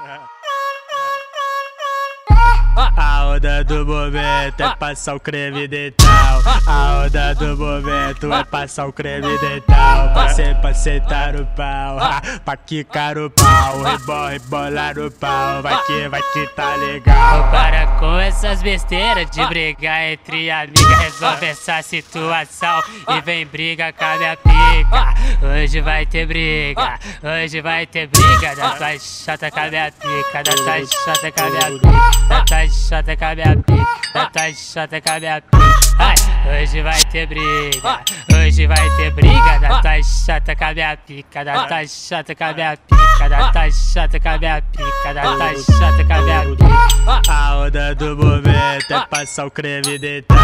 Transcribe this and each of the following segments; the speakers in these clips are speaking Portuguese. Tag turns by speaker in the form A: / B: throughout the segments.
A: Yeah. do momento é passar o creme dental. A onda do momento é passar o creme dental. Pra, ser, pra sentar o pau, pra quicar o pau. Rebol, rebolar o pau, vai que, vai que tá legal.
B: Para com essas besteiras de brigar entre amigas. Resolve essa situação e vem briga com a minha pica. Hoje vai ter briga, hoje vai ter briga. Da tua chata com a minha pica, da tua chata com a minha pica, chata com a minha pica, da tua chata com a minha pica. Ai, hoje vai ter briga, hoje vai ter briga. Da tua chata com a minha pica, da tua chata com a minha pica, da tua chata com a minha pica, tua chata com a minha pica.
A: A onda do momento é passar o creme dental.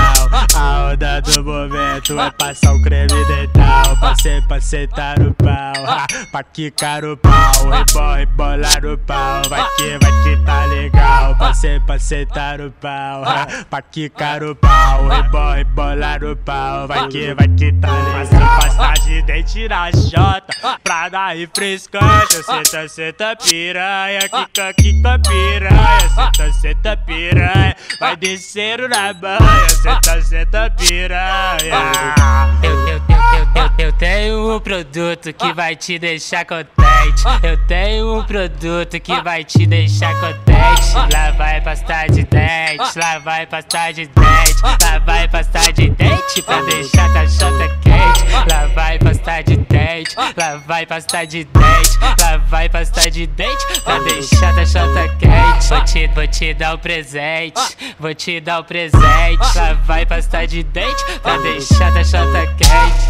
A: A onda do momento é passar o creme dental. Pra, ser, pra sentar o pau, pra quicar o pau. Rebol, rebolar o pau, vai que, vai que tá legal. Pra, ser, pra sentar o pau, pra quicar o pau. Rebol, rebolar o pau, vai que, vai que tá legal. Pasta de dente na jota, pra dar refrescante. Senta, senta piranha, quica, quica piranha. Senta, senta piranha, vai descer na banha. Senta, senta piranha.
B: Eu, eu, eu, eu, tenho um produto que vai te deixar contente. Eu tenho um produto que vai te deixar contente. Lá vai pasta de dente, lá vai pasta de dente, lá vai pasta de dente pra deixar tua chota quente. Vai pasta de dente, lá vai pasta de dente pra deixar tua chota quente. Vou te, vou te dar um presente, vou te dar um presente. Lá vai pasta de dente pra deixar tua chota quente.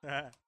A: Uh,